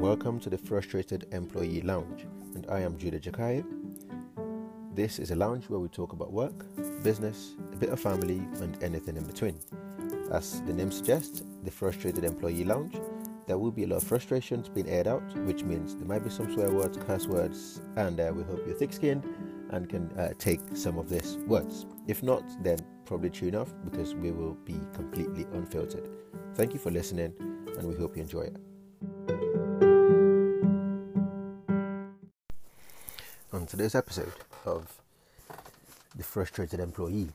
Welcome to the Frustrated Employee Lounge, and I am Judah Jakaya. This is a lounge where we talk about work, business, a bit of family, and anything in between. As the name suggests, the Frustrated Employee Lounge, there will be a lot of frustrations being aired out, which means there might be some swear words, curse words, and uh, we hope you're thick skinned and can uh, take some of these words. If not, then probably tune off because we will be completely unfiltered. Thank you for listening, and we hope you enjoy it. On today's episode of The Frustrated Employee,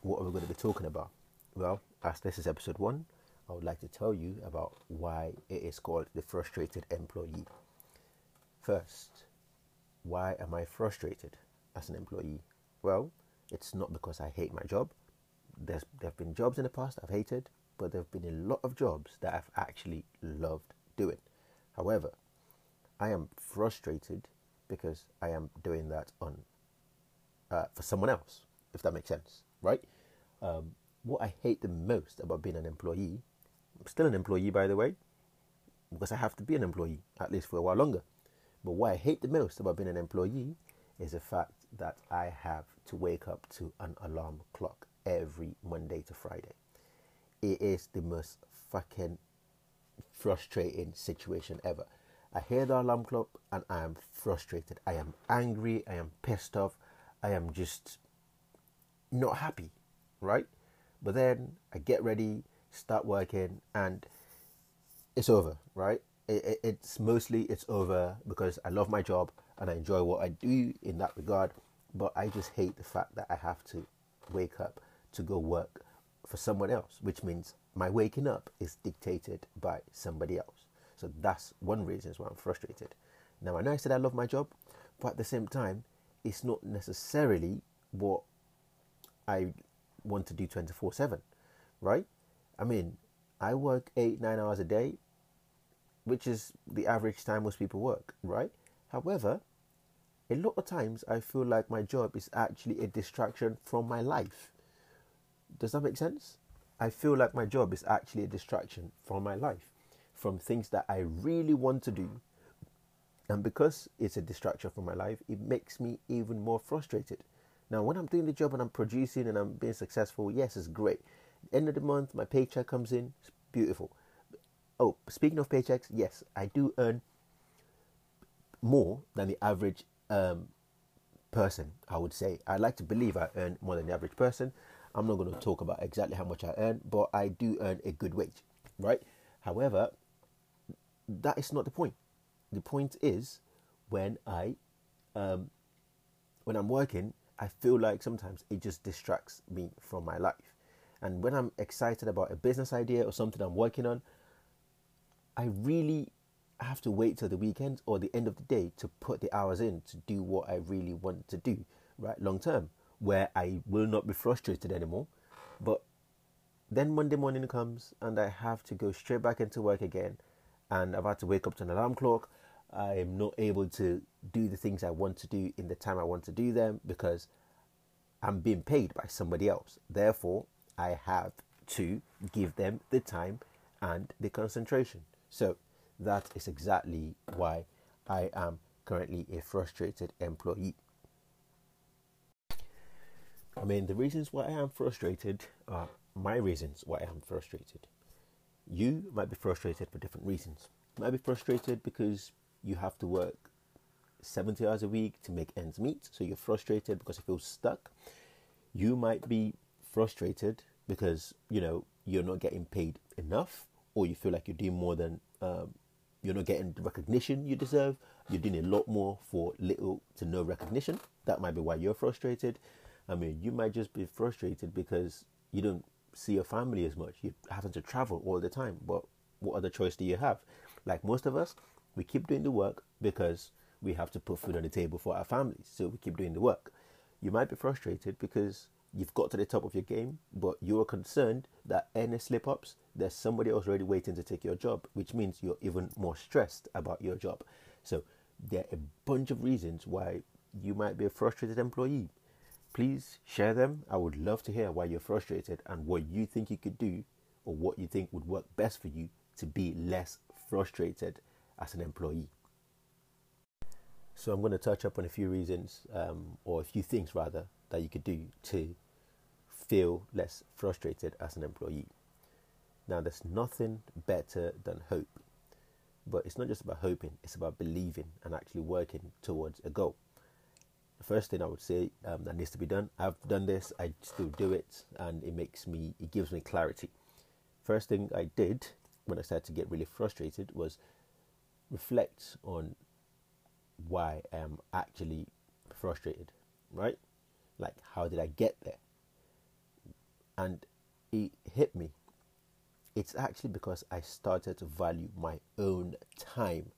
what are we going to be talking about? Well, as this is episode one, I would like to tell you about why it is called The Frustrated Employee. First, why am I frustrated as an employee? Well, it's not because I hate my job. There's, there have been jobs in the past I've hated, but there have been a lot of jobs that I've actually loved doing. However, I am frustrated because I am doing that on uh, for someone else, if that makes sense, right? Um, what I hate the most about being an employee, I'm still an employee by the way, because I have to be an employee at least for a while longer. But what I hate the most about being an employee is the fact that I have to wake up to an alarm clock every Monday to Friday. It is the most fucking frustrating situation ever. I hear the alarm clock and I am frustrated. I am angry. I am pissed off. I am just not happy, right? But then I get ready, start working, and it's over, right? It, it, it's mostly it's over because I love my job and I enjoy what I do in that regard. But I just hate the fact that I have to wake up to go work for someone else, which means my waking up is dictated by somebody else. So that's one reason why I'm frustrated. Now I know I said I love my job, but at the same time, it's not necessarily what I want to do 24 7, right? I mean, I work eight, nine hours a day, which is the average time most people work, right? However, a lot of times I feel like my job is actually a distraction from my life. Does that make sense? I feel like my job is actually a distraction from my life, from things that I really want to do. And because it's a distraction from my life, it makes me even more frustrated. Now, when I'm doing the job and I'm producing and I'm being successful, yes, it's great. End of the month, my paycheck comes in, it's beautiful. Oh, speaking of paychecks, yes, I do earn more than the average um, person, I would say. I like to believe I earn more than the average person. I'm not going to talk about exactly how much I earn, but I do earn a good wage, right? However, that is not the point. The point is when I, um, when I'm working, I feel like sometimes it just distracts me from my life. And when I'm excited about a business idea or something I'm working on, I really have to wait till the weekend or the end of the day to put the hours in to do what I really want to do, right? Long term, where I will not be frustrated anymore. But then Monday morning comes and I have to go straight back into work again. And I've had to wake up to an alarm clock. I am not able to do the things I want to do in the time I want to do them because I'm being paid by somebody else. Therefore, I have to give them the time and the concentration. So that is exactly why I am currently a frustrated employee. I mean, the reasons why I am frustrated are my reasons why I am frustrated. You might be frustrated for different reasons. You might be frustrated because you have to work 70 hours a week to make ends meet, so you're frustrated because you feel stuck. You might be frustrated because you know you're not getting paid enough, or you feel like you're doing more than um, you're not getting the recognition you deserve. You're doing a lot more for little to no recognition. That might be why you're frustrated. I mean, you might just be frustrated because you don't see your family as much. You're having to travel all the time. But what other choice do you have? Like most of us, we keep doing the work because we have to put food on the table for our families. So we keep doing the work. You might be frustrated because you've got to the top of your game, but you're concerned that any slip ups, there's somebody else already waiting to take your job, which means you're even more stressed about your job. So there are a bunch of reasons why you might be a frustrated employee. Please share them. I would love to hear why you're frustrated and what you think you could do or what you think would work best for you to be less frustrated as an employee. So I'm going to touch up on a few reasons, um, or a few things rather, that you could do to feel less frustrated as an employee. Now, there's nothing better than hope, but it's not just about hoping; it's about believing and actually working towards a goal. The first thing I would say um, that needs to be done. I've done this. I still do it, and it makes me. It gives me clarity. First thing I did when I started to get really frustrated was reflect on why I am actually frustrated, right? Like, how did I get there? And it hit me. It's actually because I started to value my own time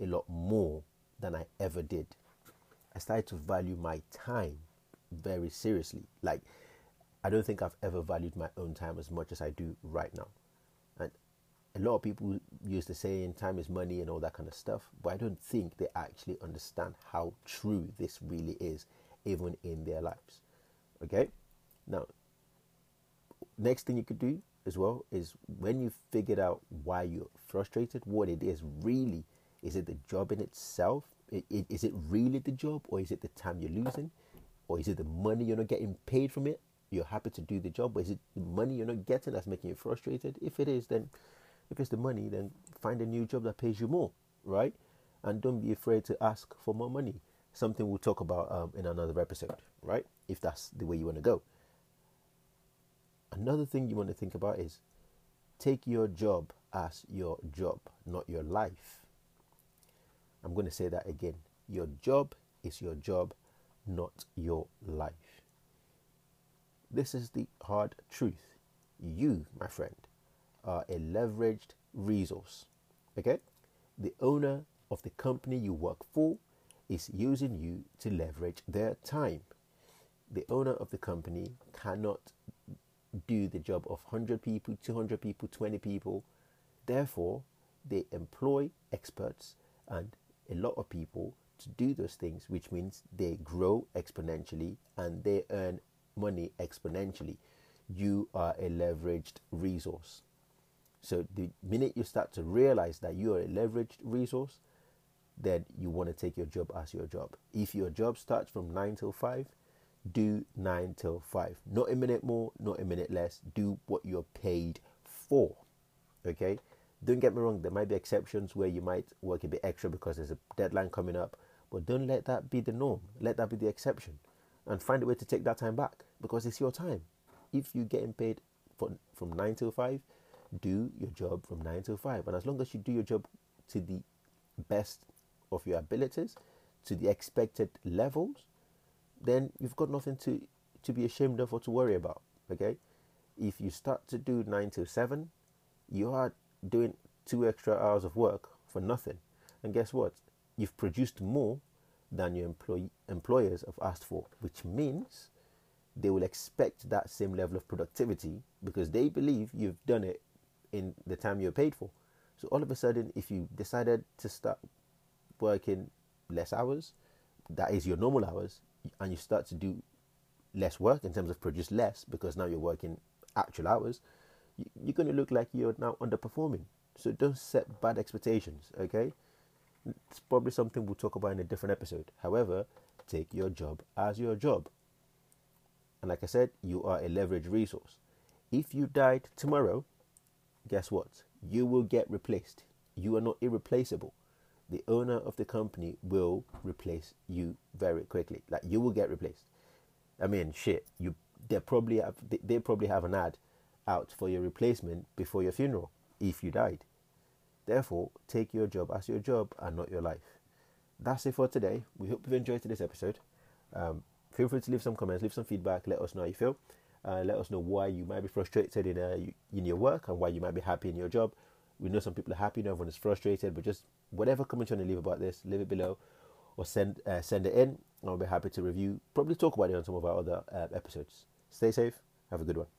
a lot more than I ever did. I started to value my time very seriously. Like, I don't think I've ever valued my own time as much as I do right now. And a lot of people use the saying time is money and all that kind of stuff, but I don't think they actually understand how true this really is, even in their lives. Okay? Now, next thing you could do as well is when you figured out why you're frustrated, what it is really. Is it the job in itself? Is it really the job, or is it the time you're losing, or is it the money you're not getting paid from it? You're happy to do the job, but is it the money you're not getting that's making you frustrated? If it is, then if it's the money, then find a new job that pays you more, right? And don't be afraid to ask for more money. Something we'll talk about um, in another episode, right? If that's the way you want to go. Another thing you want to think about is take your job as your job, not your life. I'm going to say that again. Your job is your job, not your life. This is the hard truth. You, my friend, are a leveraged resource. Okay? The owner of the company you work for is using you to leverage their time. The owner of the company cannot do the job of 100 people, 200 people, 20 people. Therefore, they employ experts and a lot of people to do those things, which means they grow exponentially and they earn money exponentially. You are a leveraged resource. So the minute you start to realize that you are a leveraged resource, then you want to take your job as your job. If your job starts from 9 till 5, do 9 till 5. Not a minute more, not a minute less. Do what you're paid for. Okay? Don't get me wrong, there might be exceptions where you might work a bit extra because there's a deadline coming up, but don't let that be the norm. Let that be the exception. And find a way to take that time back because it's your time. If you're getting paid for, from 9 till 5, do your job from 9 till 5. And as long as you do your job to the best of your abilities, to the expected levels, then you've got nothing to, to be ashamed of or to worry about. Okay? If you start to do 9 till 7, you are doing two extra hours of work for nothing. And guess what? You've produced more than your employee, employers have asked for, which means they will expect that same level of productivity because they believe you've done it in the time you're paid for. So all of a sudden, if you decided to start working less hours, that is your normal hours, and you start to do less work in terms of produce less because now you're working actual hours, you're going to look like you're now underperforming. So don't set bad expectations, okay? It's probably something we'll talk about in a different episode. However, take your job as your job. And like I said, you are a leverage resource. If you died tomorrow, guess what? You will get replaced. You are not irreplaceable. The owner of the company will replace you very quickly. Like you will get replaced. I mean, shit. You they probably have they, they probably have an ad out for your replacement before your funeral if you died. Therefore, take your job as your job and not your life. That's it for today. We hope you've enjoyed today's episode. Um, feel free to leave some comments, leave some feedback, let us know how you feel. Uh, let us know why you might be frustrated in, uh, in your work and why you might be happy in your job. We know some people are happy, not everyone is frustrated, but just whatever comment you want to leave about this, leave it below or send uh, send it in. I'll be happy to review, probably talk about it on some of our other uh, episodes. Stay safe. Have a good one.